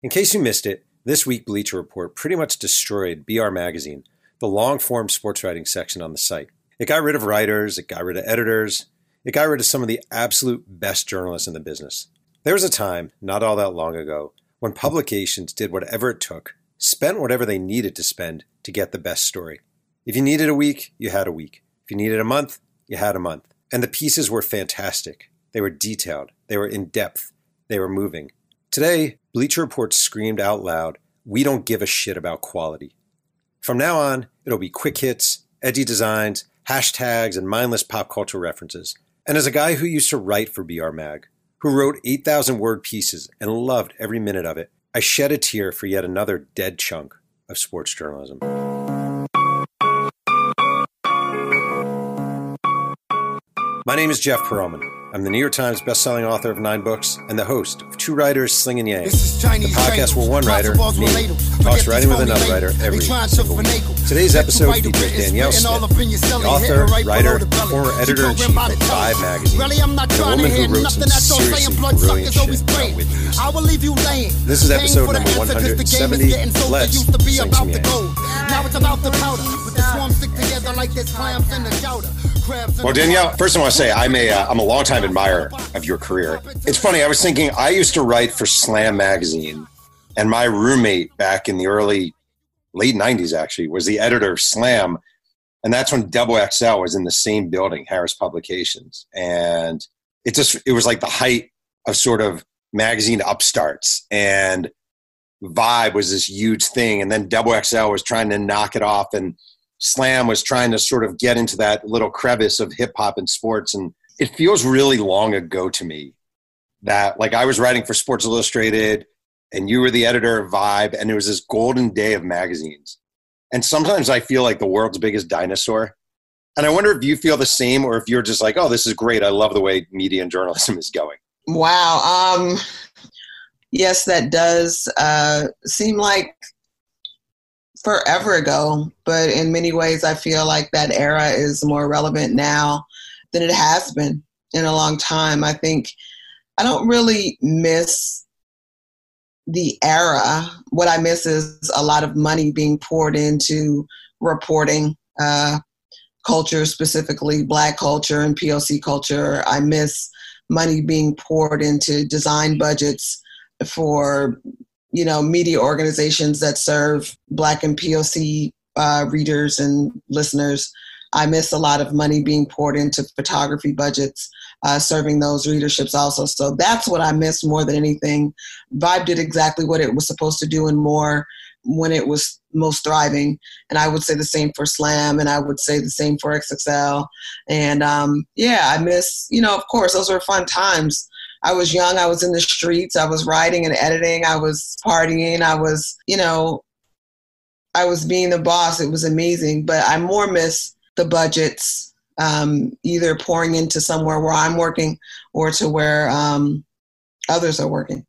In case you missed it, this week Bleacher Report pretty much destroyed BR Magazine, the long form sports writing section on the site. It got rid of writers, it got rid of editors, it got rid of some of the absolute best journalists in the business. There was a time, not all that long ago, when publications did whatever it took, spent whatever they needed to spend to get the best story. If you needed a week, you had a week. If you needed a month, you had a month. And the pieces were fantastic. They were detailed, they were in depth, they were moving. Today, Bleacher Report screamed out loud, We don't give a shit about quality. From now on, it'll be quick hits, edgy designs, hashtags, and mindless pop culture references. And as a guy who used to write for BR Mag, who wrote 8,000 word pieces and loved every minute of it, I shed a tear for yet another dead chunk of sports journalism. My name is Jeff Pearlman. I'm the New York Times bestselling author of nine books and the host of Two Writers Slinging Yang, the podcast where one writer, me, talks writing with another writer every single week. Today's episode features Danyel Smith, the author, writer, former editor-in-chief of Vibe magazine, and a woman who wrote some seriously brilliant shit about Whitney. This is episode number 170. Let's sing some Yang. Now it's about the powder, but the swarm stick together like there's clams in the chowder. Well, Danyel, first I want to say I'm a uh, I'm a longtime admirer of your career. It's funny. I was thinking I used to write for Slam magazine, and my roommate back in the early late '90s actually was the editor of Slam, and that's when Double XL was in the same building, Harris Publications, and it just it was like the height of sort of magazine upstarts and vibe was this huge thing and then double xl was trying to knock it off and slam was trying to sort of get into that little crevice of hip hop and sports and it feels really long ago to me that like I was writing for Sports Illustrated and you were the editor of Vibe and it was this golden day of magazines. And sometimes I feel like the world's biggest dinosaur. And I wonder if you feel the same or if you're just like, oh, this is great. I love the way media and journalism is going. Wow. Um, yes, that does uh, seem like forever ago, but in many ways, I feel like that era is more relevant now than it has been in a long time. I think I don't really miss the era. What I miss is a lot of money being poured into reporting uh, culture, specifically Black culture and POC culture. I miss money being poured into design budgets for you know media organizations that serve black and poc uh, readers and listeners. I miss a lot of money being poured into photography budgets uh, serving those readerships also. So that's what i miss more than anything. Vibe did exactly what it was supposed to do and more when it was most thriving. And i would say the same for slam and i would say the same for xxl and um, yeah i miss you know of course those were fun times I was young, I was in the streets, I was writing and editing, I was partying, I was, you know, I was being the boss. It was amazing. But I more miss the budgets, um, either pouring into somewhere where I'm working or to where um, others are working.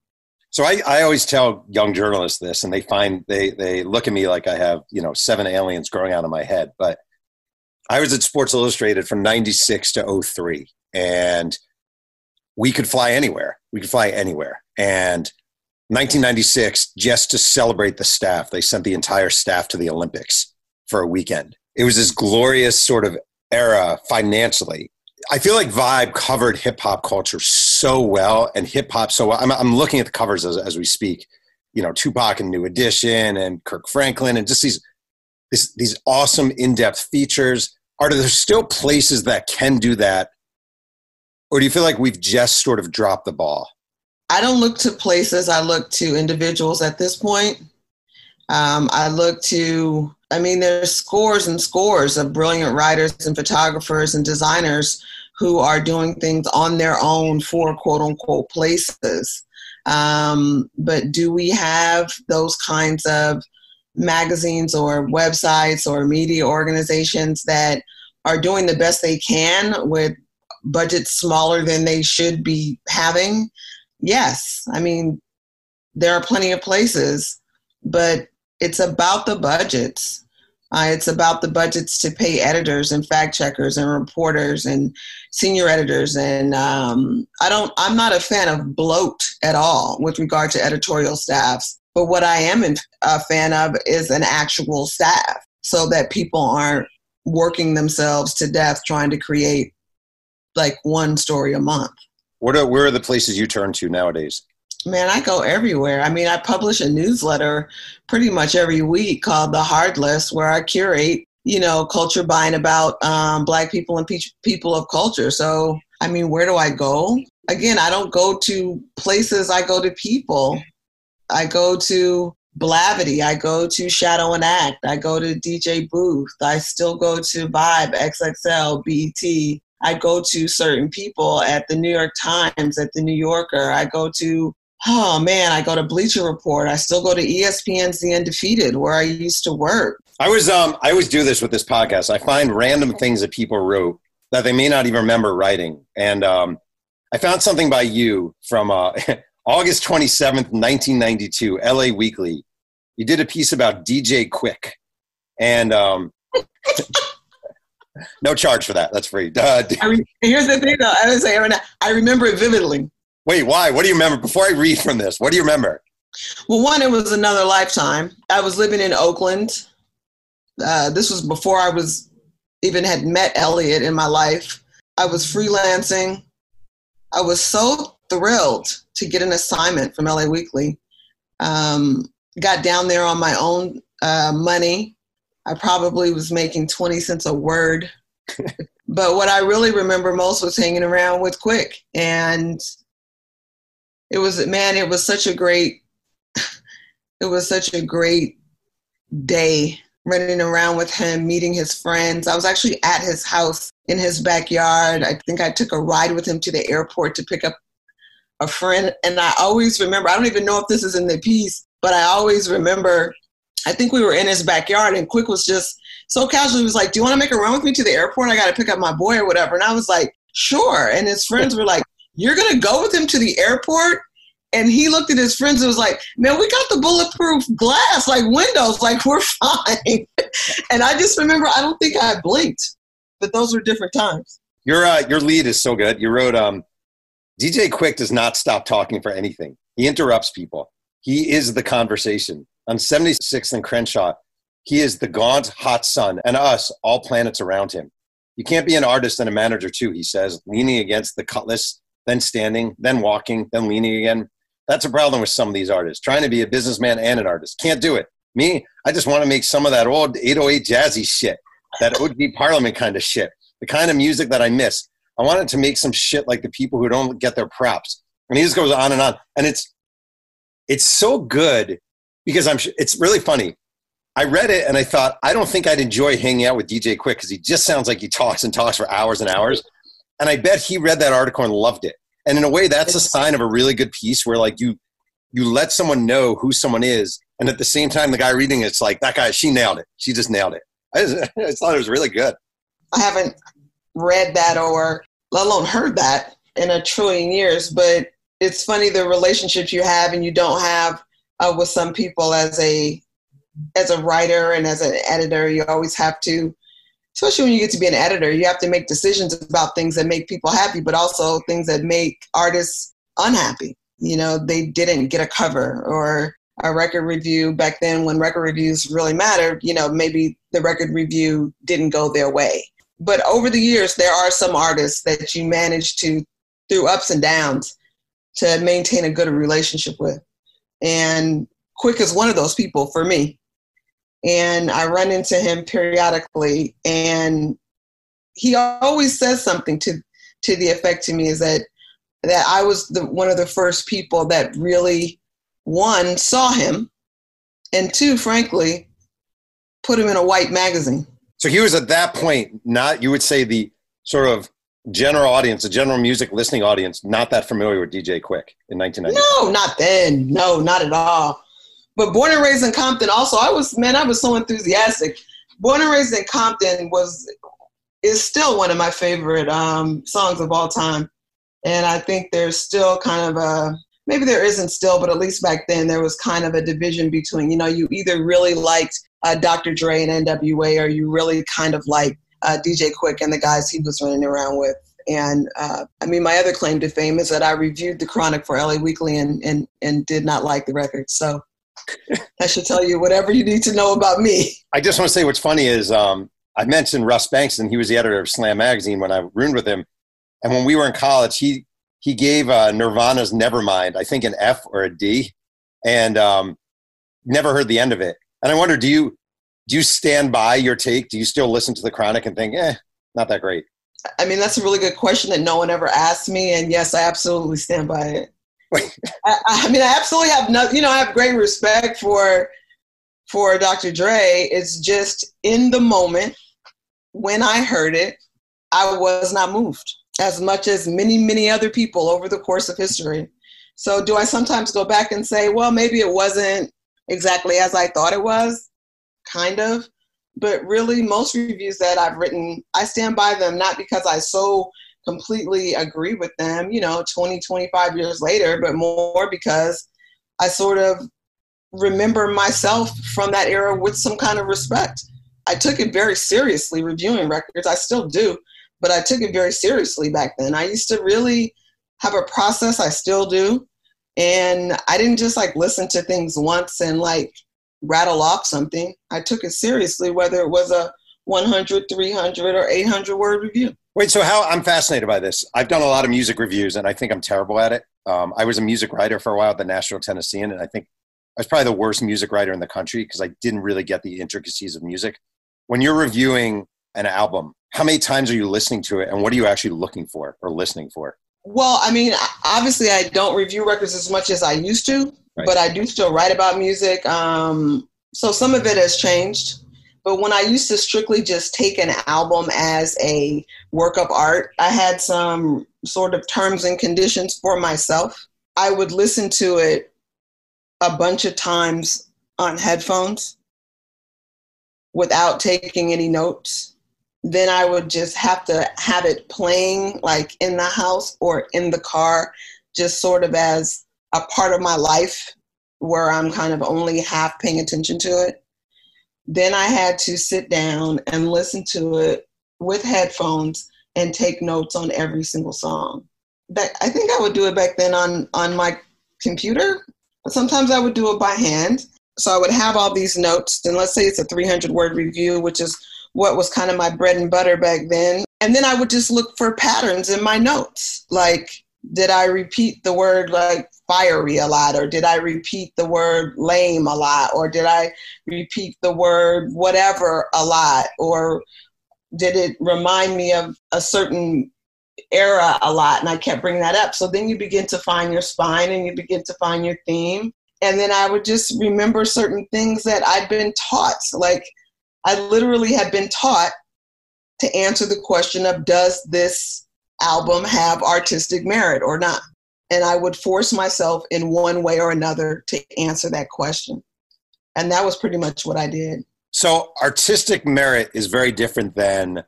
So I, I always tell young journalists this, and they find they they look at me like I have you know seven aliens growing out of my head. But I was at Sports Illustrated from '96 to 03, and we could fly anywhere. We could fly anywhere. And 1996, just to celebrate the staff, they sent the entire staff to the Olympics for a weekend. It was this glorious sort of era financially. I feel like Vibe covered hip hop culture so well and hip hop so well. I'm, I'm looking at the covers as, as we speak. You know, Tupac and New Edition and Kirk Franklin and just these these, these awesome in depth features. Are there still places that can do that or do you feel like we've just sort of dropped the ball? I don't look to places. I look to individuals at this point. Um, I look to, I mean, there's scores and scores of brilliant writers and photographers and designers who are doing things on their own for quote unquote places. Um, but do we have those kinds of magazines or websites or media organizations that are doing the best they can with budgets smaller than they should be having, yes. I mean, there are plenty of places, but it's about the budgets. Uh, it's about the budgets to pay editors and fact checkers and reporters and senior editors. And um, I don't, I'm not a fan of bloat at all with regard to editorial staffs. But what I am a fan of is an actual staff so that people aren't working themselves to death trying to create like one story a month. What are where are the places you turn to nowadays? Man, I go everywhere. I mean, I publish a newsletter pretty much every week called The Hard List, where I curate, you know, culture buying about um, Black people and pe- people of culture. So, I mean, where do I go? Again, I don't go to places. I go to people. I go to Blavity. I go to Shadow and Act. I go to DJ Booth. I still go to Vibe, XXL, BET. I go to certain people at the New York Times, at the New Yorker. I go to, oh man, I go to Bleacher Report. I still go to ESPN's The Undefeated, where I used to work. I was, um, I always do this with this podcast. I find random things that people wrote that they may not even remember writing. And um, I found something by you from uh, August 27th, 1992, LA Weekly. You did a piece about DJ Quik. And um, no charge for that. That's free. Uh, I here's the thing, though. I would say I remember it vividly. Wait, why? What do you remember? Before I read from this, what do you remember? Well, one, it was another lifetime. I was living in Oakland. Uh, this was before I was even had met Elliott in my life. I was freelancing. I was so thrilled to get an assignment from LA Weekly. Um, got down there on my own uh, money. I probably was making 20 cents a word. but what I really remember most was hanging around with Quik. And it was, man, it was such a great, it was such a great day running around with him, meeting his friends. I was actually at his house in his backyard. I think I took a ride with him to the airport to pick up a friend. And I always remember, I don't even know if this is in the piece, but I always remember, I think we were in his backyard and Quik was just so casually was like, Do you want to make a run with me to the airport? I got to pick up my boy or whatever. And I was like, Sure. And his friends were like, You're to go with him to the airport? And he looked at his friends and was like, Man, we got the bulletproof glass, like windows, like we're fine. and I just remember, I don't think I blinked, but those were different times. Your, uh, your lead is so good. You wrote, um, DJ Quik does not stop talking for anything. He interrupts people. He is the conversation. On 76th and Crenshaw, he is the gaunt, hot sun, and us, all planets around him. You can't be an artist and a manager too, he says, leaning against the cutlass, then standing, then walking, then leaning again. That's a problem with some of these artists, trying to be a businessman and an artist. Can't do it. Me, I just want to make some of that old 808 jazzy shit, that OG Parliament kind of shit, the kind of music that I miss. I wanted to make some shit like the people who don't get their props. And he just goes on and on. And it's it's so good because I'm. It's really funny. I read it and I thought I don't think I'd enjoy hanging out with DJ Quik because he just sounds like he talks and talks for hours and hours. And I bet he read that article and loved it. And in a way, that's a sign of a really good piece where like you you let someone know who someone is, and at the same time, the guy reading it's like that guy. She nailed it. She just nailed it. I, just, I thought it was really good. I haven't read that or let alone heard that in a trillion years, but it's funny the relationships you have and you don't have uh, with some people as a as a writer and as an editor you always have to especially when you get to be an editor you have to make decisions about things that make people happy but also things that make artists unhappy you know they didn't get a cover or a record review back then when record reviews really mattered you know maybe the record review didn't go their way but over the years there are some artists that you manage to through ups and downs to maintain a good relationship with. And Quik is one of those people for me. And I run into him periodically, and he always says something to to the effect to me is that that I was the one of the first people that really one saw him, and two, frankly, put him in a white magazine. So he was at that point not you would say the sort of general audience, the general music listening audience, not that familiar with DJ Quik in 1990. No, not then. No, not at all. But born and raised in Compton, also, I was man, I was so enthusiastic. Born and raised in Compton was is still one of my favorite um, songs of all time, and I think there's still kind of a maybe there isn't still, but at least back then there was kind of a division between you know you either really liked uh, Dr. Dre and N.W.A. or you really kind of like uh, DJ Quik and the guys he was running around with. And uh, I mean, my other claim to fame is that I reviewed the Chronic for LA Weekly and, and, and did not like the record. So that should tell you whatever you need to know about me. I just want to say what's funny is um, I mentioned Russ Bengtson, and he was the editor of Slam Magazine when I roomed with him. And when we were in college, he he gave uh, Nirvana's Nevermind, I think an F or a D, and um, never heard the end of it. And I wonder, do you do you stand by your take? Do you still listen to the Chronic and think, eh, not that great? I mean, that's a really good question that no one ever asked me, and yes, I absolutely stand by it. I, I, mean, I absolutely have no, you know, I have great respect for for Dr. Dre. It's just in the moment when I heard it, I was not moved as much as many, many other people over the course of history. So, do I sometimes go back and say, well, maybe it wasn't exactly as I thought it was? Kind of. But really, most reviews that I've written, I stand by them not because I so completely agree with them, you know, 20, 25 years later, but more because I sort of remember myself from that era with some kind of respect. I took it very seriously reviewing records. I still do, but I took it very seriously back then. I used to really have a process, I still do. And I didn't just like listen to things once and like rattle off something. I took it seriously, whether it was a 100, 300, or 800 word review. Wait, so how I'm fascinated by this. I've done a lot of music reviews and I think I'm terrible at it. Um, I was a music writer for a while at the Nashville Tennessean, and I think I was probably the worst music writer in the country because I didn't really get the intricacies of music. When you're reviewing an album, how many times are you listening to it and what are you actually looking for or listening for? Well, I mean, obviously, I don't review records as much as I used to, but I do still write about music. Um, so some of it has changed. But when I used to strictly just take an album as a work of art, I had some sort of terms and conditions for myself. I would listen to it a bunch of times on headphones without taking any notes. Then I would just have to have it playing like in the house or in the car, just sort of as a part of my life where I'm kind of only half paying attention to it. Then I had to sit down and listen to it with headphones and take notes on every single song. That I think I would do it back then on on my computer. Sometimes I would do it by hand. So I would have all these notes, and let's say it's a 300 word review, which is what was kind of my bread and butter back then. And then I would just look for patterns in my notes. Like, did I repeat the word like fiery a lot or did i repeat the word lame a lot or did i repeat the word whatever a lot or did it remind me of a certain era a lot? And i kept bringing that up. So then you begin to find your spine and you begin to find your theme. And then i would just remember certain things that i'd been taught. Like i literally had been taught to answer the question of does this album have artistic merit or not and I would force myself in one way or another to answer that question. And that was pretty much what I did. So, artistic merit is very different than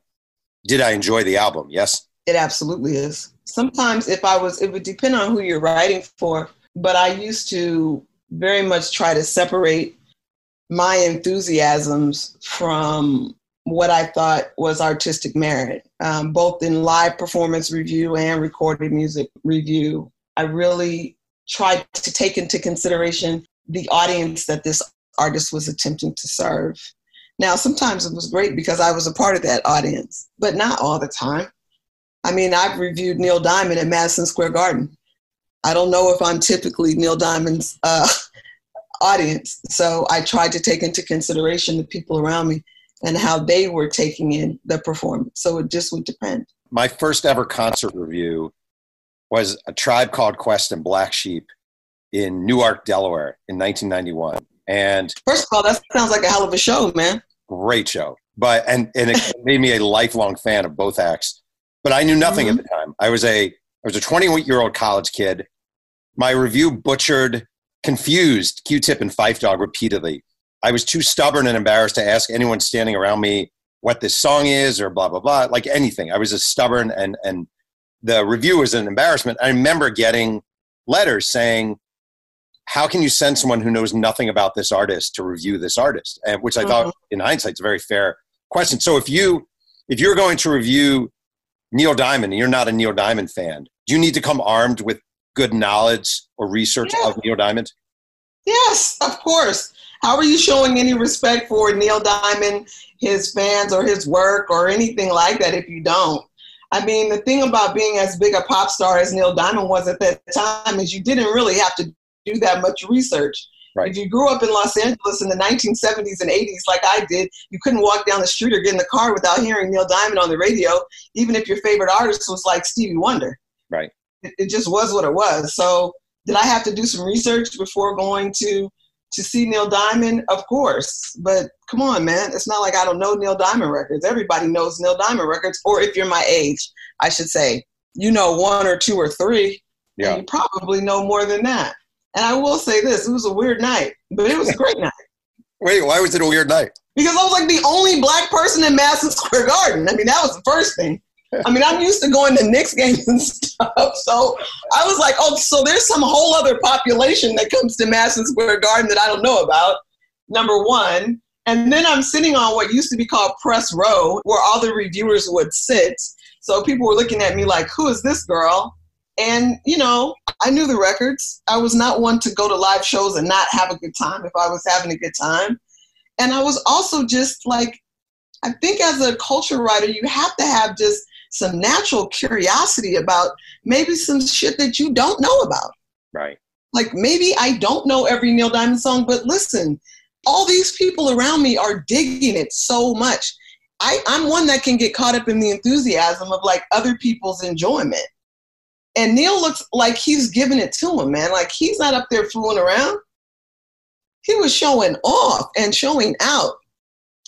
did I enjoy the album? Yes? It absolutely is. Sometimes, if I was, it would depend on who you're writing for, but I used to very much try to separate my enthusiasms from what I thought was artistic merit, um, both in live performance review and recorded music review. I really tried to take into consideration the audience that this artist was attempting to serve. Now, sometimes it was great because I was a part of that audience, but not all the time. I mean, I've reviewed Neil Diamond at Madison Square Garden. I don't know if I'm typically Neil Diamond's uh, audience, so I tried to take into consideration the people around me and how they were taking in the performance. So it just would depend. My first ever concert review was a tribe called Quest and Black Sheep in Newark, Delaware in 1991. And first of all, that sounds like a hell of a show, man. Great show. But and, and it made me a lifelong fan of both acts. But I knew nothing mm-hmm. at the time. I was a I was a 21 year old college kid. My review butchered, confused Q-Tip and Phife Dawg repeatedly. I was too stubborn and embarrassed to ask anyone standing around me what this song is or blah blah blah, like anything. I was as stubborn and and the review was an embarrassment. I remember getting letters saying, "How can you send someone who knows nothing about this artist to review this artist?" And which I mm-hmm. thought, in hindsight, is a very fair question. So if you if you're going to review Neil Diamond and you're not a Neil Diamond fan, do you need to come armed with good knowledge or research yeah. of Neil Diamond? Yes, of course. How are you showing any respect for Neil Diamond, his fans, or his work, or anything like that if you don't? I mean, the thing about being as big a pop star as Neil Diamond was at that time is you didn't really have to do that much research. Right. If you grew up in Los Angeles in the 1970s and 80s, like I did, you couldn't walk down the street or get in the car without hearing Neil Diamond on the radio, even if your favorite artist was like Stevie Wonder. Right. It, it just was what it was. So, did I have to do some research before going to to see Neil Diamond? Of course. But come on, man. It's not like I don't know Neil Diamond records. Everybody knows Neil Diamond records, or if you're my age, I should say, you know one or two or three. Yeah. you probably know more than that. And I will say this, it was a weird night, but it was a great night. Wait, why was it a weird night? Because I was like the only black person in Madison Square Garden. I mean, that was the first thing. I mean, I'm used to going to Knicks games and stuff. So I was like, oh, so there's some whole other population that comes to Madison Square Garden that I don't know about, number one. And then I'm sitting on what used to be called press row, where all the reviewers would sit. So people were looking at me like, who is this girl? And, you know, I knew the records. I was not one to go to live shows and not have a good time if I was having a good time. And I was also just like, I think as a culture writer, you have to have just some natural curiosity about maybe some shit that you don't know about. Right. Like maybe I don't know every Neil Diamond song, but listen, all these people around me are digging it so much. I, I'm one that can get caught up in the enthusiasm of like other people's enjoyment. And Neil looks like he's giving it to him, man. Like he's not up there fooling around. He was showing off and showing out.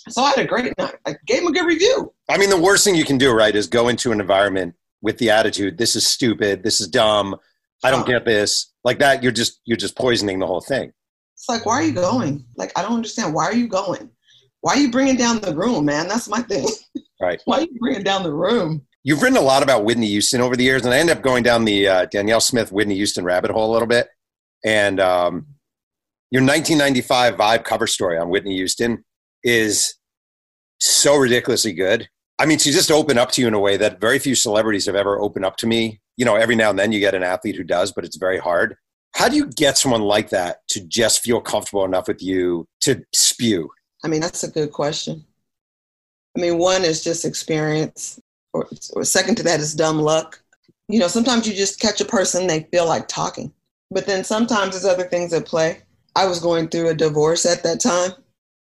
So I had a great night. I gave him a good review. I mean, the worst thing you can do, right, is go into an environment with the attitude, this is stupid, this is dumb, I don't get this. Like that, you're just you're just poisoning the whole thing. It's like, why are you going? Like, I don't understand. Why are you going? Why are you bringing down the room, man? That's my thing. Right. why are you bringing down the room? You've written a lot about Whitney Houston over the years, and I end up going down the uh, Danyel Smith Whitney Houston rabbit hole a little bit. And um, your 1995 Vibe cover story on Whitney Houston is so ridiculously good. I mean, she just opened up to you in a way that very few celebrities have ever opened up to me. You know, every now and then you get an athlete who does, but it's very hard. How do you get someone like that to just feel comfortable enough with you to spew? I mean, that's a good question. I mean, one is just experience or, or second to that is dumb luck. You know, sometimes you just catch a person, they feel like talking. But then sometimes there's other things at play. I was going through a divorce at that time,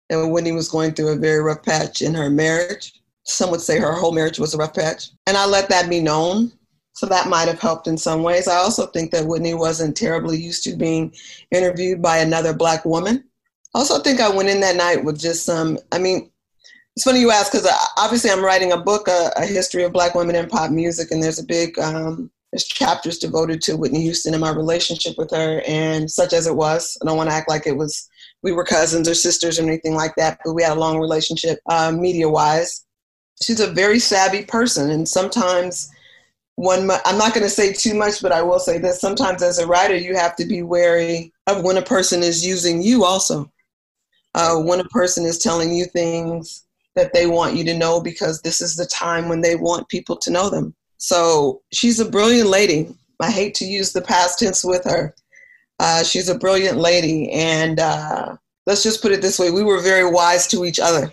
and Whitney was going through a very rough patch in her marriage. Some would say her whole marriage was a rough patch. And I let that be known. So that might have helped in some ways. I also think that Whitney wasn't terribly used to being interviewed by another Black woman. I also think I went in that night with just some, I mean, it's funny you ask because obviously I'm writing a book, a, a, history of Black women in pop music, and there's a big um, there's chapters devoted to Whitney Houston and my relationship with her, and such as it was. I don't want to act like it was we were cousins or sisters or anything like that, but we had a long relationship uh, media wise. She's a very savvy person, and sometimes one i'm not going to say too much but i will say that sometimes as a writer you have to be wary of when a person is using you also uh, when a person is telling you things that they want you to know because this is the time when they want people to know them. So she's a brilliant lady. I hate to use the past tense with her. Uh, she's a brilliant lady. And uh, let's just put it this way we were very wise to each other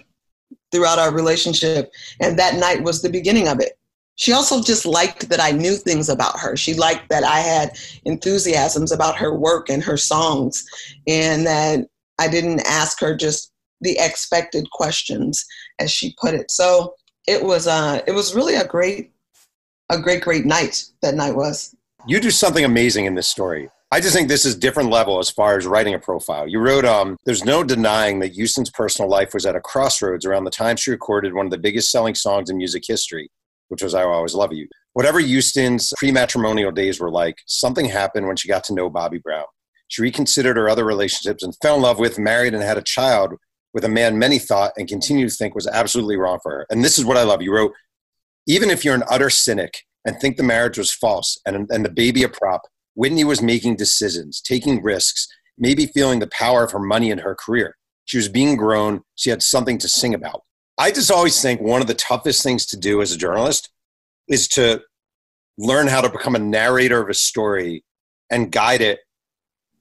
throughout our relationship. And that night was the beginning of it. She also just liked that I knew things about her. She liked that I had enthusiasms about her work and her songs, and that I didn't ask her just the expected questions, as she put it. So it was uh, it was really a great a great great night. That night was. You do something amazing in this story. I just think this is different level as far as writing a profile. You wrote, um, "There's no denying that Houston's personal life was at a crossroads around the time she recorded one of the biggest selling songs in music history, which was "I Will Always Love You." Whatever Houston's pre-matrimonial days were like, something happened when she got to know Bobby Brown. She reconsidered her other relationships and fell in love with, married, and had a child with a man many thought and continue to think was absolutely wrong for her. And this is what I love. You wrote, even if you're an utter cynic and think the marriage was false and, and the baby a prop, Whitney was making decisions, taking risks, maybe feeling the power of her money and her career. She was being grown. She had something to sing about. I just always think one of the toughest things to do as a journalist is to learn how to become a narrator of a story and guide it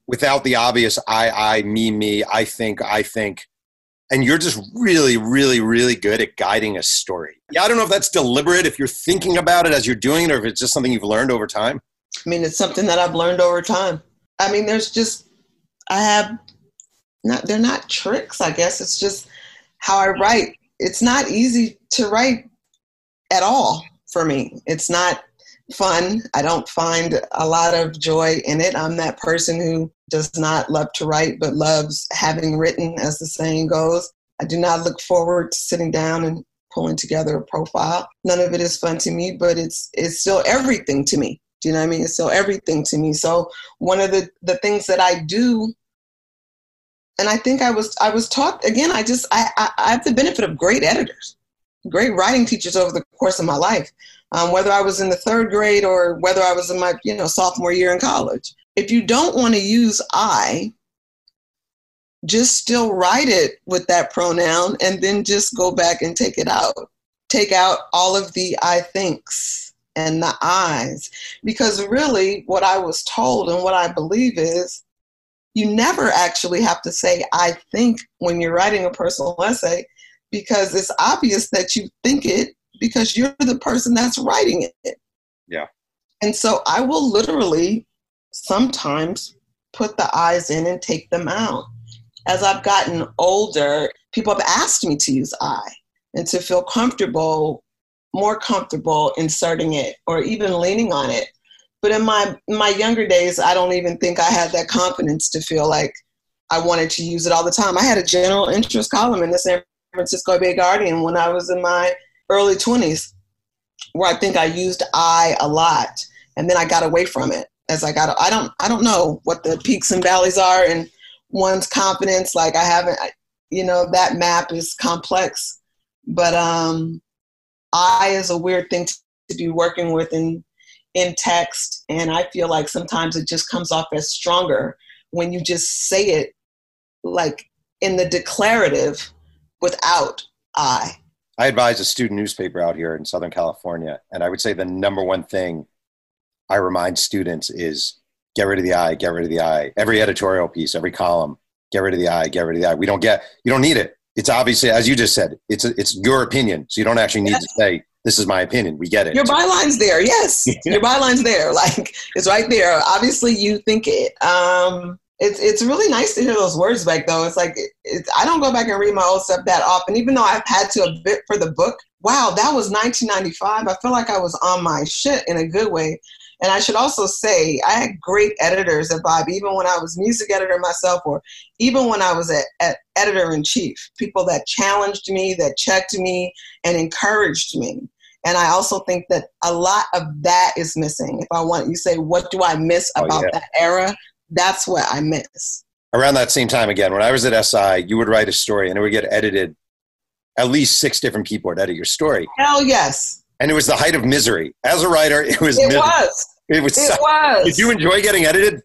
without the obvious I, I, me, me, I think, I think. And you're just really, really, really good at guiding a story. Yeah, I don't know if that's deliberate, if you're thinking about it as you're doing it, or if it's just something you've learned over time. I mean, it's something that I've learned over time. I mean, there's just, I have, not, they're not tricks, I guess. It's just how I write. It's not easy to write at all for me. It's not fun. I don't find a lot of joy in it. I'm that person who does not love to write, but loves having written, as the saying goes. I do not look forward to sitting down and pulling together a profile. None of it is fun to me, but it's it's still everything to me. Do you know what I mean? It's still everything to me. So one of the the things that I do, and I think I was I was taught again. I just I I, I have the benefit of great editors, great writing teachers over the course of my life um, whether I was in the third grade or whether I was in my you know sophomore year in college. If you don't want to use I, just still write it with that pronoun and then just go back and take it out. Take out all of the I thinks and the I's. Because really, what I was told and what I believe is you never actually have to say I think when you're writing a personal essay because it's obvious that you think it because you're the person that's writing it. Yeah. And so I will literally sometimes put the I's in and take them out. As I've gotten older, people have asked me to use I and to feel comfortable, more comfortable inserting it or even leaning on it. But in my my younger days, I don't even think I had that confidence to feel like I wanted to use it all the time. I had a general interest column in the San Francisco Bay Guardian when I was in my early 20s where I think I used I a lot and then I got away from it as I got I don't I don't know what the peaks and valleys are in one's confidence like I haven't you know that map is complex but um I is a weird thing to, to be working with in in text and I feel like sometimes it just comes off as stronger when you just say it like in the declarative without I I advise a student newspaper out here in Southern California, and I would say the number one thing I remind students is get rid of the I, get rid of the I. Every editorial piece, every column, get rid of the I, get rid of the I. We don't get, you don't need it. It's obviously, as you just said, it's a, it's your opinion, so you don't actually need yes. to say this is my opinion. We get it. Your byline's there, yes. Your byline's there, like it's right there. Obviously, you think it. Um, it's it's really nice to hear those words back though. It's like it's, I don't go back and read my old stuff that often, even though I've had to a bit for the book. Wow, that was 1995. I feel like I was on my shit in a good way. And I should also say I had great editors at Vibe, even when I was music editor myself, or even when I was at, at editor in chief. People that challenged me, that checked me, and encouraged me. And I also think that a lot of that is missing. If I want you say, what do I miss oh, about oh, yeah. that era? that's what I miss. Around that same time again, when I was at SI, you would write a story and it would get edited. At least six different people would edit your story. Hell yes. And it was the height of misery. As a writer, it was. It misery. was. It was. It so, was. Did you enjoy getting edited?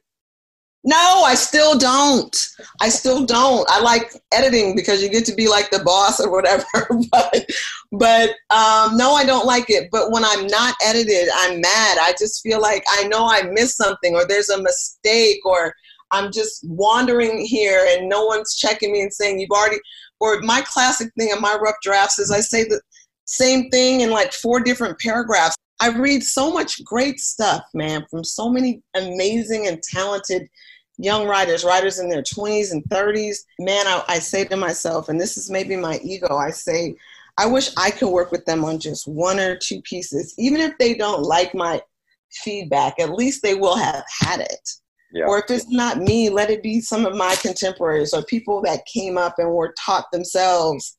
No, I still don't. I still don't. I like editing because you get to be like the boss or whatever. but but um, no, I don't like it. But when I'm not edited, I'm mad. I just feel like I know I missed something or there's a mistake or I'm just wandering here and no one's checking me and saying you've already. Or my classic thing in my rough drafts is I say the same thing in like four different paragraphs. I read so much great stuff, man, from so many amazing and talented young writers, writers in their 20s and 30s. Man, I, I say to myself, and this is maybe my ego, I say, I wish I could work with them on just one or two pieces. Even if they don't like my feedback, at least they will have had it. Yeah. Or if it's not me, let it be some of my contemporaries or people that came up and were taught themselves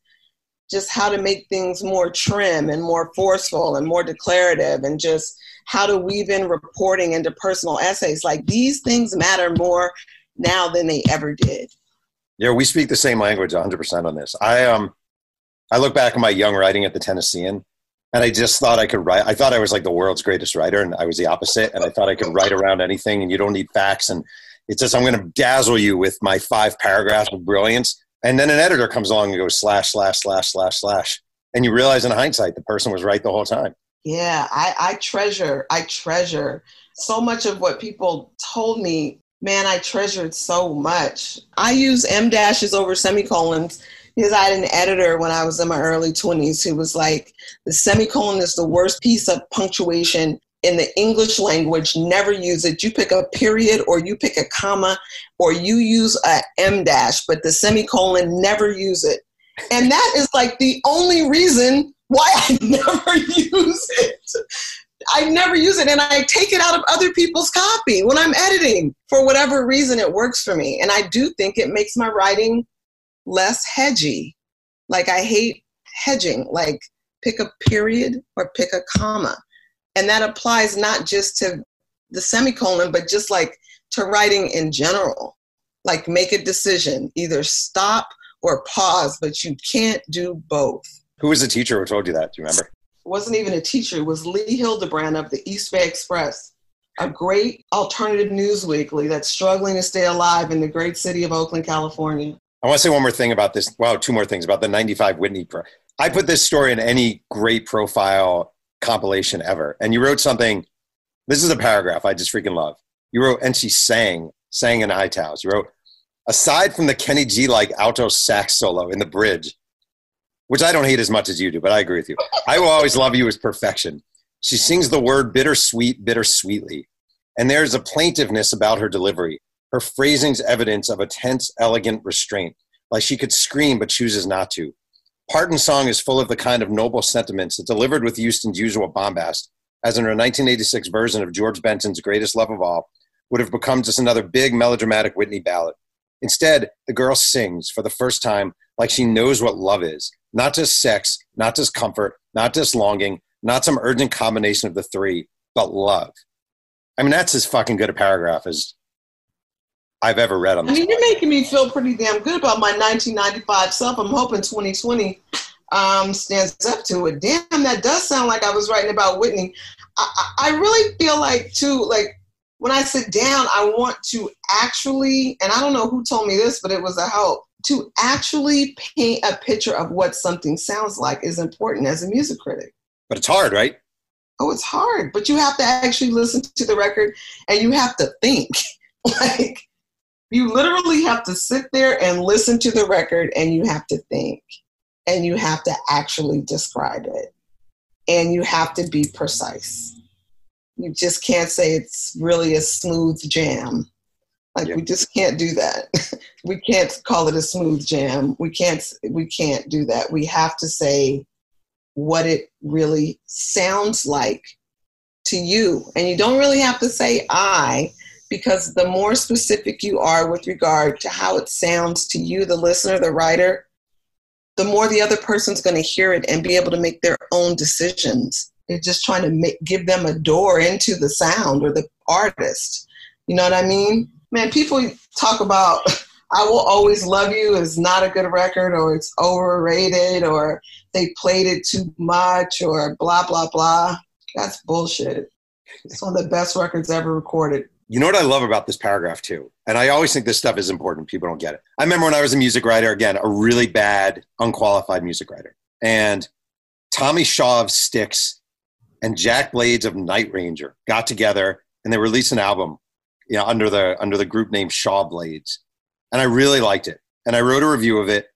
just how to make things more trim and more forceful and more declarative and just how to weave in reporting into personal essays. Like these things matter more now than they ever did. Yeah, we speak the same language 100% on this. I um I look back at my young writing at the Tennessean and I just thought I could write. I thought I was like the world's greatest writer and I was the opposite and I thought I could write around anything and you don't need facts and it's just I'm going to dazzle you with my five paragraphs of brilliance and then an editor comes along and goes slash, slash, slash, slash, slash. And you realize in hindsight, the person was right the whole time. Yeah, I, I treasure, I treasure so much of what people told me man, I treasure it so much. I use em dashes over semicolons because I had an editor when I was in my early 20s who was like, the semicolon is the worst piece of punctuation in the English language. Never use it. You pick a period or you pick a comma or you use a em dash, but the semicolon, never use it. And that is like the only reason why I never use it. I never use it and I take it out of other people's copy when I'm editing. For whatever reason, it works for me. And I do think it makes my writing less hedgy. Like I hate hedging, like pick a period or pick a comma. And that applies not just to the semicolon, but just like to writing in general. Like make a decision, either stop or pause, but you can't do both. Who was the teacher who told you that? Do you remember? wasn't even a teacher, it was Lee Hildebrand of the East Bay Express, a great alternative news weekly that's struggling to stay alive in the great city of Oakland, California. I want to say one more thing about this. Wow, two more things about the 95 Whitney. Pro. I put this story in any great profile compilation ever. And you wrote something, this is a paragraph I just freaking love. You wrote, and she sang, sang in high towels. You wrote, aside from the Kenny G like alto sax solo in the bridge, which I don't hate as much as you do, but I agree with you. I will always love you as perfection. She sings the word bittersweet, bittersweetly. And there's a plaintiveness about her delivery. Her phrasing's evidence of a tense, elegant restraint, like she could scream but chooses not to. Parton's song is full of the kind of noble sentiments that delivered with Houston's usual bombast, as in her 1986 version of George Benson's Greatest Love of All, would have become just another big melodramatic Whitney ballad. Instead, the girl sings for the first time like she knows what love is, not just sex, not just comfort, not just longing, not some urgent combination of the three, but love. I mean, that's as fucking good a paragraph as I've ever read on I mean, you're making me feel pretty damn good about my 1995 self. I'm hoping 2020 um, stands up to it. Damn, that does sound like I was writing about Whitney. I, I really feel like, too, like when I sit down, I want to actually, and I don't know who told me this, but it was a help to actually paint a picture of what something sounds like is important as a music critic. But it's hard, right? Oh, it's hard, but you have to actually listen to the record and you have to think. like, you literally have to sit there and listen to the record and you have to think and you have to actually describe it and you have to be precise. You just can't say it's really a smooth jam like yeah. we just can't do that. we can't call it a smooth jam. We can't we can't do that. We have to say what it really sounds like to you. And you don't really have to say I because the more specific you are with regard to how it sounds to you the listener, the writer, the more the other person's going to hear it and be able to make their own decisions. They're just trying to make, give them a door into the sound or the artist. You know what I mean? man, people talk about I Will Always Love You is not a good record or it's overrated or they played it too much or blah, blah, blah. That's bullshit. It's one of the best records ever recorded. You know what I love about this paragraph too? And I always think this stuff is important. People don't get it. I remember when I was a music writer, again, a really bad, unqualified music writer. And Tommy Shaw of Styx and Jack Blades of Night Ranger got together and they released an album you know, under the under the group name Shaw Blades, and I really liked it. And I wrote a review of it,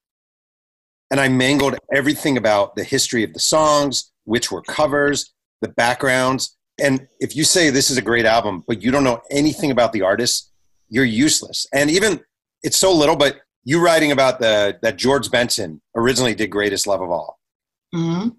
and I mangled everything about the history of the songs, which were covers, the backgrounds. And if you say this is a great album, but you don't know anything about the artist, you're useless. And even it's so little, but you writing about the that George Benson originally did Greatest Love of All. Mm-hmm.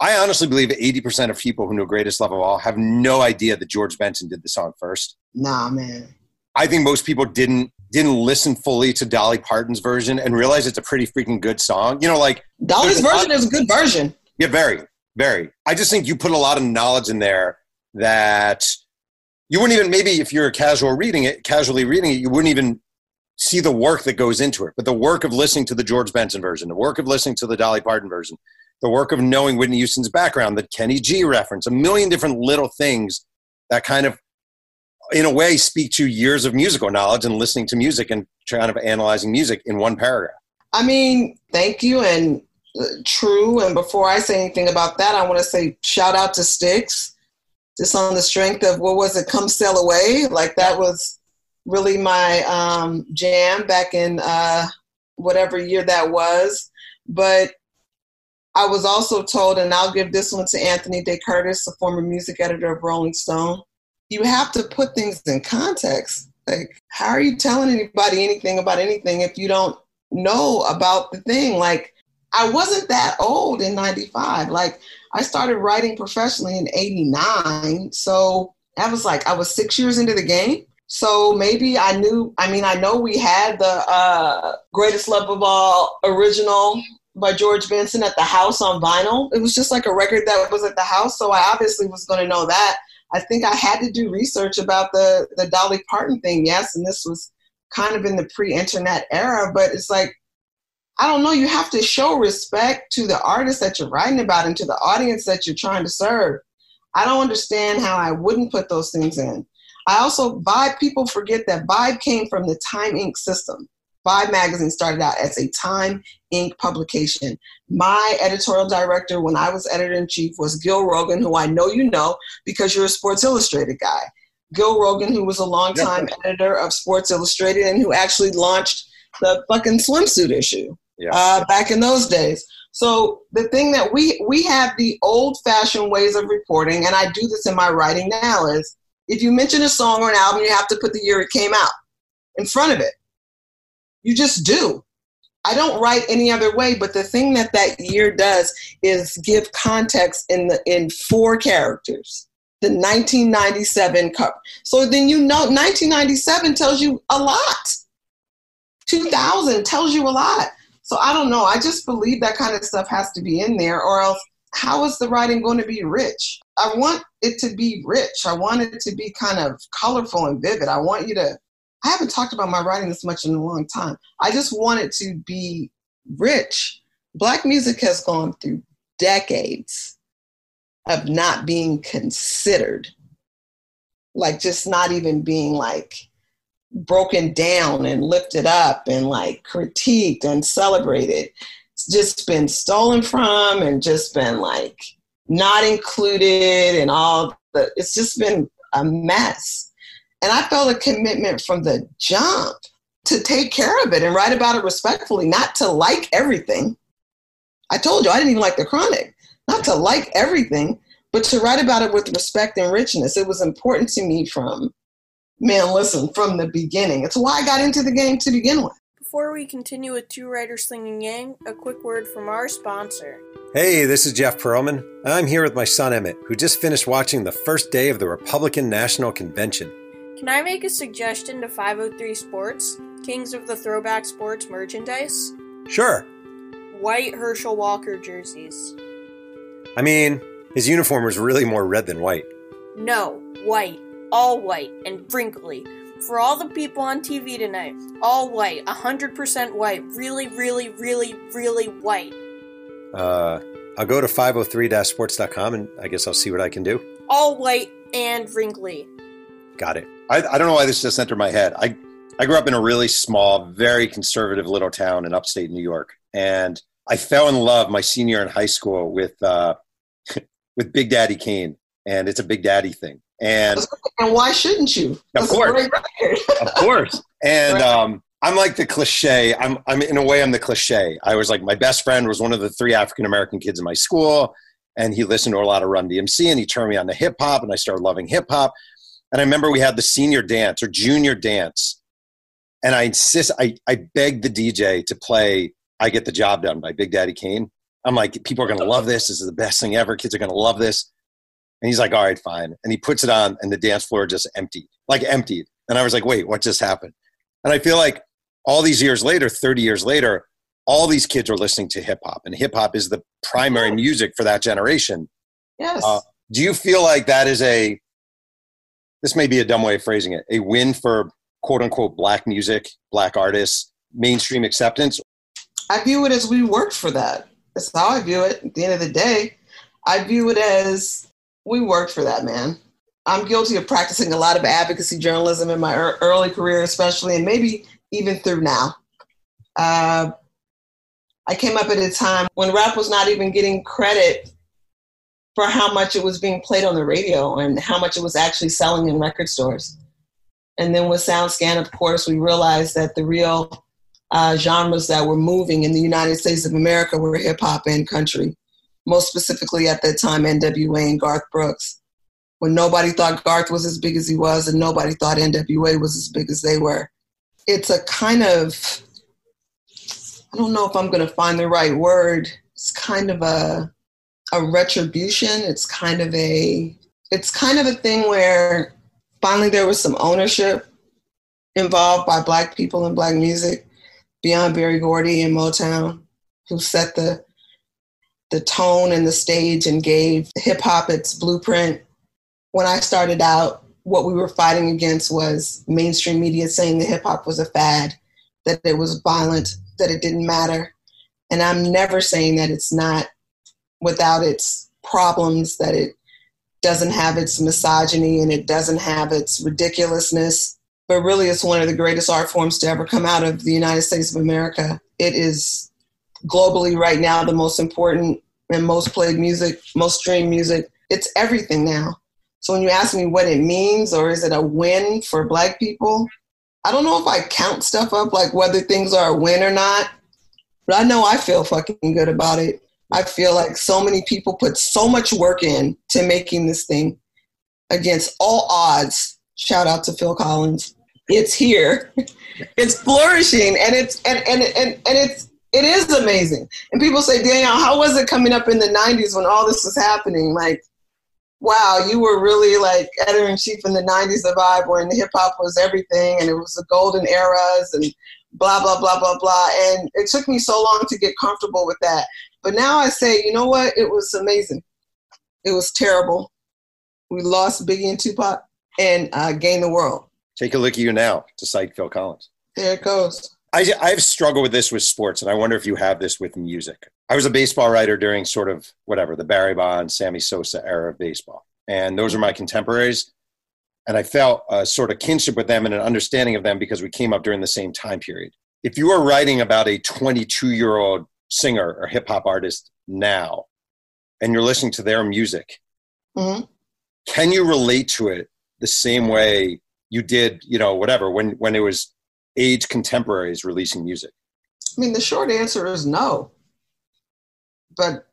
I honestly believe 80% of people who know Greatest Love of All have no idea that George Benson did the song first. Nah, man. I think most people didn't didn't listen fully to Dolly Parton's version and realize it's a pretty freaking good song. You know, like Dolly's version is a good version. Yeah, very, very. I just think you put a lot of knowledge in there that you wouldn't even maybe if you're casual reading it, casually reading it, you wouldn't even see the work that goes into it. But the work of listening to the George Benson version, the work of listening to the Dolly Parton version, the work of knowing Whitney Houston's background, the Kenny G reference, a million different little things that kind of, in a way, speak to years of musical knowledge and listening to music and kind of analyzing music in one paragraph. I mean, thank you and uh, true. And before I say anything about that, I want to say shout out to Styx, just on the strength of what was it, Come Sail Away? Like that was really my um, jam back in uh, whatever year that was. But I was also told, and I'll give this one to Anthony DeCurtis, the former music editor of Rolling Stone. You have to put things in context. Like, how are you telling anybody anything about anything if you don't know about the thing? Like, I wasn't that old in 95. Like, I started writing professionally in 89. So that was like, I was six years into the game. So maybe I knew, I mean, I know we had the uh, Greatest Love of All original by George Benson at the house on vinyl. It was just like a record that was at the house. So I obviously was going to know that. I think I had to do research about the, the Dolly Parton thing, yes. And this was kind of in the pre internet era, but it's like, I don't know, you have to show respect to the artist that you're writing about and to the audience that you're trying to serve. I don't understand how I wouldn't put those things in. I also, Vibe, people forget that Vibe came from the Time Inc. system. Vibe magazine started out as a Time Inc. publication. My editorial director when I was editor in chief was Gil Rogin, who I know you know because you're a Sports Illustrated guy. Gil Rogin, who was a longtime yep. editor of Sports Illustrated and who actually launched the fucking swimsuit issue yeah. uh, back in those days. So the thing that we we have the old-fashioned ways of reporting, and I do this in my writing now, is if you mention a song or an album, you have to put the year it came out in front of it. You just do. I don't write any other way, but the thing that that year does is give context in the in four characters. The 1997 cup. So then you know 1997 tells you a lot. 2000 tells you a lot. So I don't know. I just believe that kind of stuff has to be in there, or else how is the writing going to be rich? I want it to be rich. I want it to be kind of colorful and vivid. I want you to I haven't talked about my writing this much in a long time. I just want it to be rich. Black music has gone through decades of not being considered, like just not even being like broken down and lifted up and like critiqued and celebrated. It's just been stolen from and just been like not included and all the, it's just been a mess and I felt a commitment from the jump to take care of it and write about it respectfully, not to like everything. I told you I didn't even like the chronic, not to like everything, but to write about it with respect and richness. It was important to me from, man, listen, from the beginning. It's why I got into the game to begin with. Before we continue with Two Writers Slinging Yang, a quick word from our sponsor. Hey, this is Jeff Pearlman. I'm here with my son Emmett, who just finished watching the first day of the Republican National Convention. Can I make a suggestion to 503 Sports, Kings of the Throwback Sports merchandise? Sure. White Herschel Walker jerseys. I mean, his uniform was really more red than white. No, white. All white and wrinkly. For all the people on TV tonight, all white, 100% white, really, really, really, really white. Uh, I'll go to 503-sports.com and I guess I'll see what I can do. All white and wrinkly. Got it. I, I don't know why this just entered my head. I, I grew up in a really small, very conservative little town in upstate New York. And I fell in love my senior year in high school with, uh, with Big Daddy Kane. And it's a Big Daddy thing. And, and why shouldn't you? Of course. of course. And, right. um, I'm like the cliche. I'm, I'm in a way, I'm the cliche. I was like, my best friend was one of the three African American kids in my school, and he listened to a lot of Run DMC, and he turned me on to hip hop, and I started loving hip hop. And I remember we had the senior dance or junior dance. And I insist, I, I begged the DJ to play I Get the Job Done by Big Daddy Kane. I'm like, people are going to love this. This is the best thing ever. Kids are going to love this. And he's like, all right, fine. And he puts it on, and the dance floor just emptied, like emptied. And I was like, wait, what just happened? And I feel like all these years later, 30 years later, all these kids are listening to hip hop, and hip hop is the primary music for that generation. Yes. Uh, do you feel like that is a this may be a dumb way of phrasing it, a win for quote unquote black music, black artists, mainstream acceptance? I view it as we worked for that. That's how I view it. At the end of the day, I view it as we worked for that, man. I'm guilty of practicing a lot of advocacy journalism in my early career, especially, and maybe even through now. Uh, I came up at a time when rap was not even getting credit for how much it was being played on the radio and how much it was actually selling in record stores. And then with SoundScan, of course, we realized that the real uh, genres that were moving in the United States of America were hip hop and country. Most specifically at that time, NWA and Garth Brooks. When nobody thought Garth was as big as he was, and nobody thought NWA was as big as they were. It's a kind of, I don't know if I'm going to find the right word. It's kind of a, a retribution. It's kind of a, it's kind of a thing where finally there was some ownership involved by black people in black music beyond Berry Gordy and Motown, who set the the tone and the stage and gave hip hop its blueprint. When I started out, what we were fighting against was mainstream media saying that hip hop was a fad, that it was violent, that it didn't matter. And I'm never saying that it's not without its problems, that it doesn't have its misogyny and it doesn't have its ridiculousness, but really it's one of the greatest art forms to ever come out of the United States of America. It is globally right now the most important and most played music, most streamed music. It's everything now. So when you ask me what it means or is it a win for black people, I don't know if I count stuff up like whether things are a win or not, but I know I feel fucking good about it. I feel like so many people put so much work in to making this thing against all odds. Shout out to Phil Collins. It's here. it's flourishing and it's and, and and and it's it is amazing. And people say, Danyel, how was it coming up in the 90s when all this was happening? Like, wow, you were really like editor in chief in the 90s, the vibe when hip hop was everything and it was the golden eras and blah, blah, blah, blah, blah. And it took me so long to get comfortable with that. But now I say, you know what? It was amazing. It was terrible. We lost Biggie and Tupac and uh, gained the world. Take a look at you now to cite Phil Collins. There it goes. I, I've struggled with this with sports, and I wonder if you have this with music. I was a baseball writer during sort of whatever the Barry Bonds, Sammy Sosa era of baseball, and those are my contemporaries. And I felt a sort of kinship with them and an understanding of them because we came up during the same time period. If you are writing about a 22 year old singer or hip hop artist now, and you're listening to their music, hmm can you relate to it the same way you did, you know, whatever when when it was age contemporaries releasing music? I mean, the short answer is no. But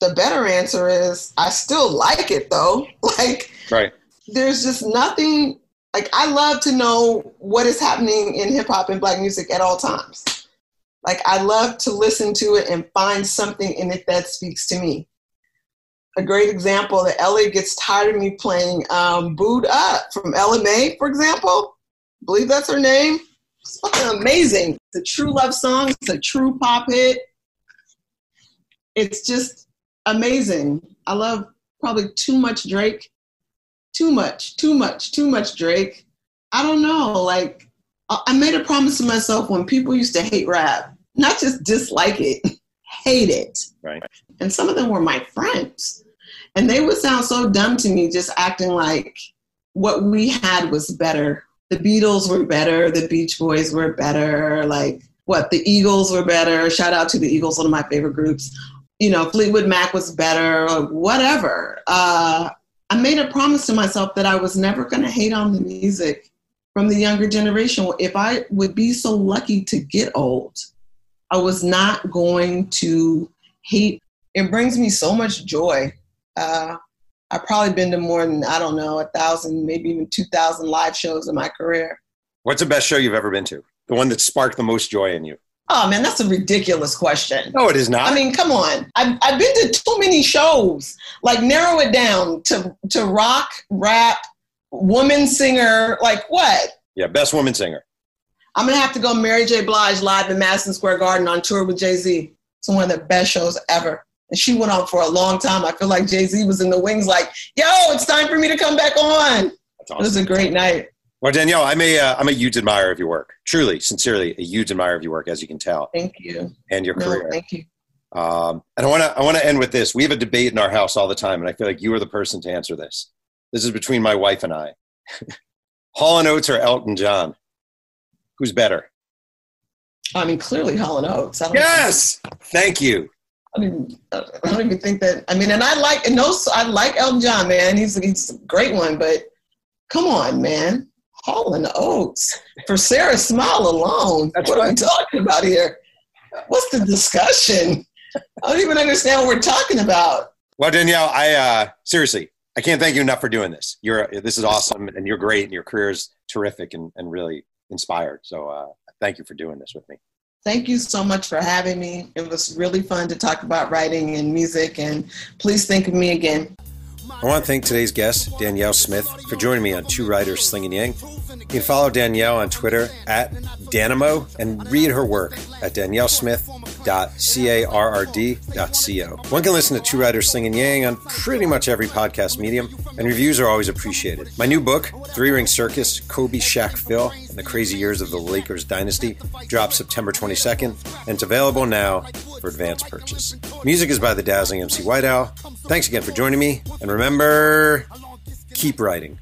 the better answer is I still like it though. Like, Right. there's just nothing like I love to know what is happening in hip hop and black music at all times. Like I love to listen to it and find something in it that speaks to me. A great example that LA gets tired of me playing um, Boo'd Up from Ella Mai, for example. Believe that's her name. It's fucking amazing. It's a true love song. It's a true pop hit. It's just amazing. I love probably too much Drake. Too much, too much, too much Drake. I don't know. Like, I I made a promise to myself when people used to hate rap, not just dislike it, hate it. Right. And some of them were my friends. And they would sound so dumb to me, just acting like what we had was better. The Beatles were better. The Beach Boys were better. Like, what? The Eagles were better. Shout out to the Eagles, one of my favorite groups. You know, Fleetwood Mac was better, or whatever. Uh, I made a promise to myself that I was never going to hate on the music from the younger generation. If I would be so lucky to get old, I was not going to hate. It brings me so much joy. Uh, I've probably been to more than, I don't know, a thousand, maybe even 2,000 live shows in my career. What's the best show you've ever been to? The one that sparked the most joy in you? Oh man, that's a ridiculous question. No, it is not. I mean, come on. I've, I've been to too many shows. Like, narrow it down to, to rock, rap, woman singer. Like, what? yeah, best woman singer. I'm gonna have to go Mary J. Blige live in Madison Square Garden on tour with Jay Z. It's one of the best shows ever. And she went on for a long time. I feel like Jay Z was in the wings, like, yo, it's time for me to come back on. That's It was a great night. Well, Danyel, I'm a uh, I'm a huge admirer of your work. Truly, sincerely, a huge admirer of your work, as you can tell, Thank you. and your No, career. thank you. Um, and I want to I want to end with this. We have a debate in our house all the time, and I feel like you are the person to answer this. This is between my wife and I. Hall and Oates or Elton John? Who's better? I mean, clearly Hall and Oates. Yes. Thank you. I, mean, I don't even think that. I mean, and I like and those. I like Elton John, man. He's he's a great one, but come on, man. Hall and Oates for Sara Smile alone. That's what are we talking about here? What's the discussion? I don't even understand what we're talking about. Well, Danyel, I uh, seriously, I can't thank you enough for doing this. You're this is awesome, and you're great, and your career is terrific, and, and really inspired. So, uh, thank you for doing this with me. Thank you so much for having me. It was really fun to talk about writing and music, and please think of me again. I want to thank today's guest, Danyel Smith, for joining me on Two Writers Slinging Yang. You can follow Danyel on Twitter at Danimo and read her work at danyelsmith.carrd.co. One can listen to Two Writers Slinging Yang on pretty much every podcast medium, and reviews are always appreciated. My new book, Three Ring Circus Kobe, Shaq, Phil, and the Crazy Years of the Lakers Dynasty, drops September 22nd, and it's available now for advance purchase. Music is by the dazzling MC White Owl. Thanks again for joining me, and remember, keep writing.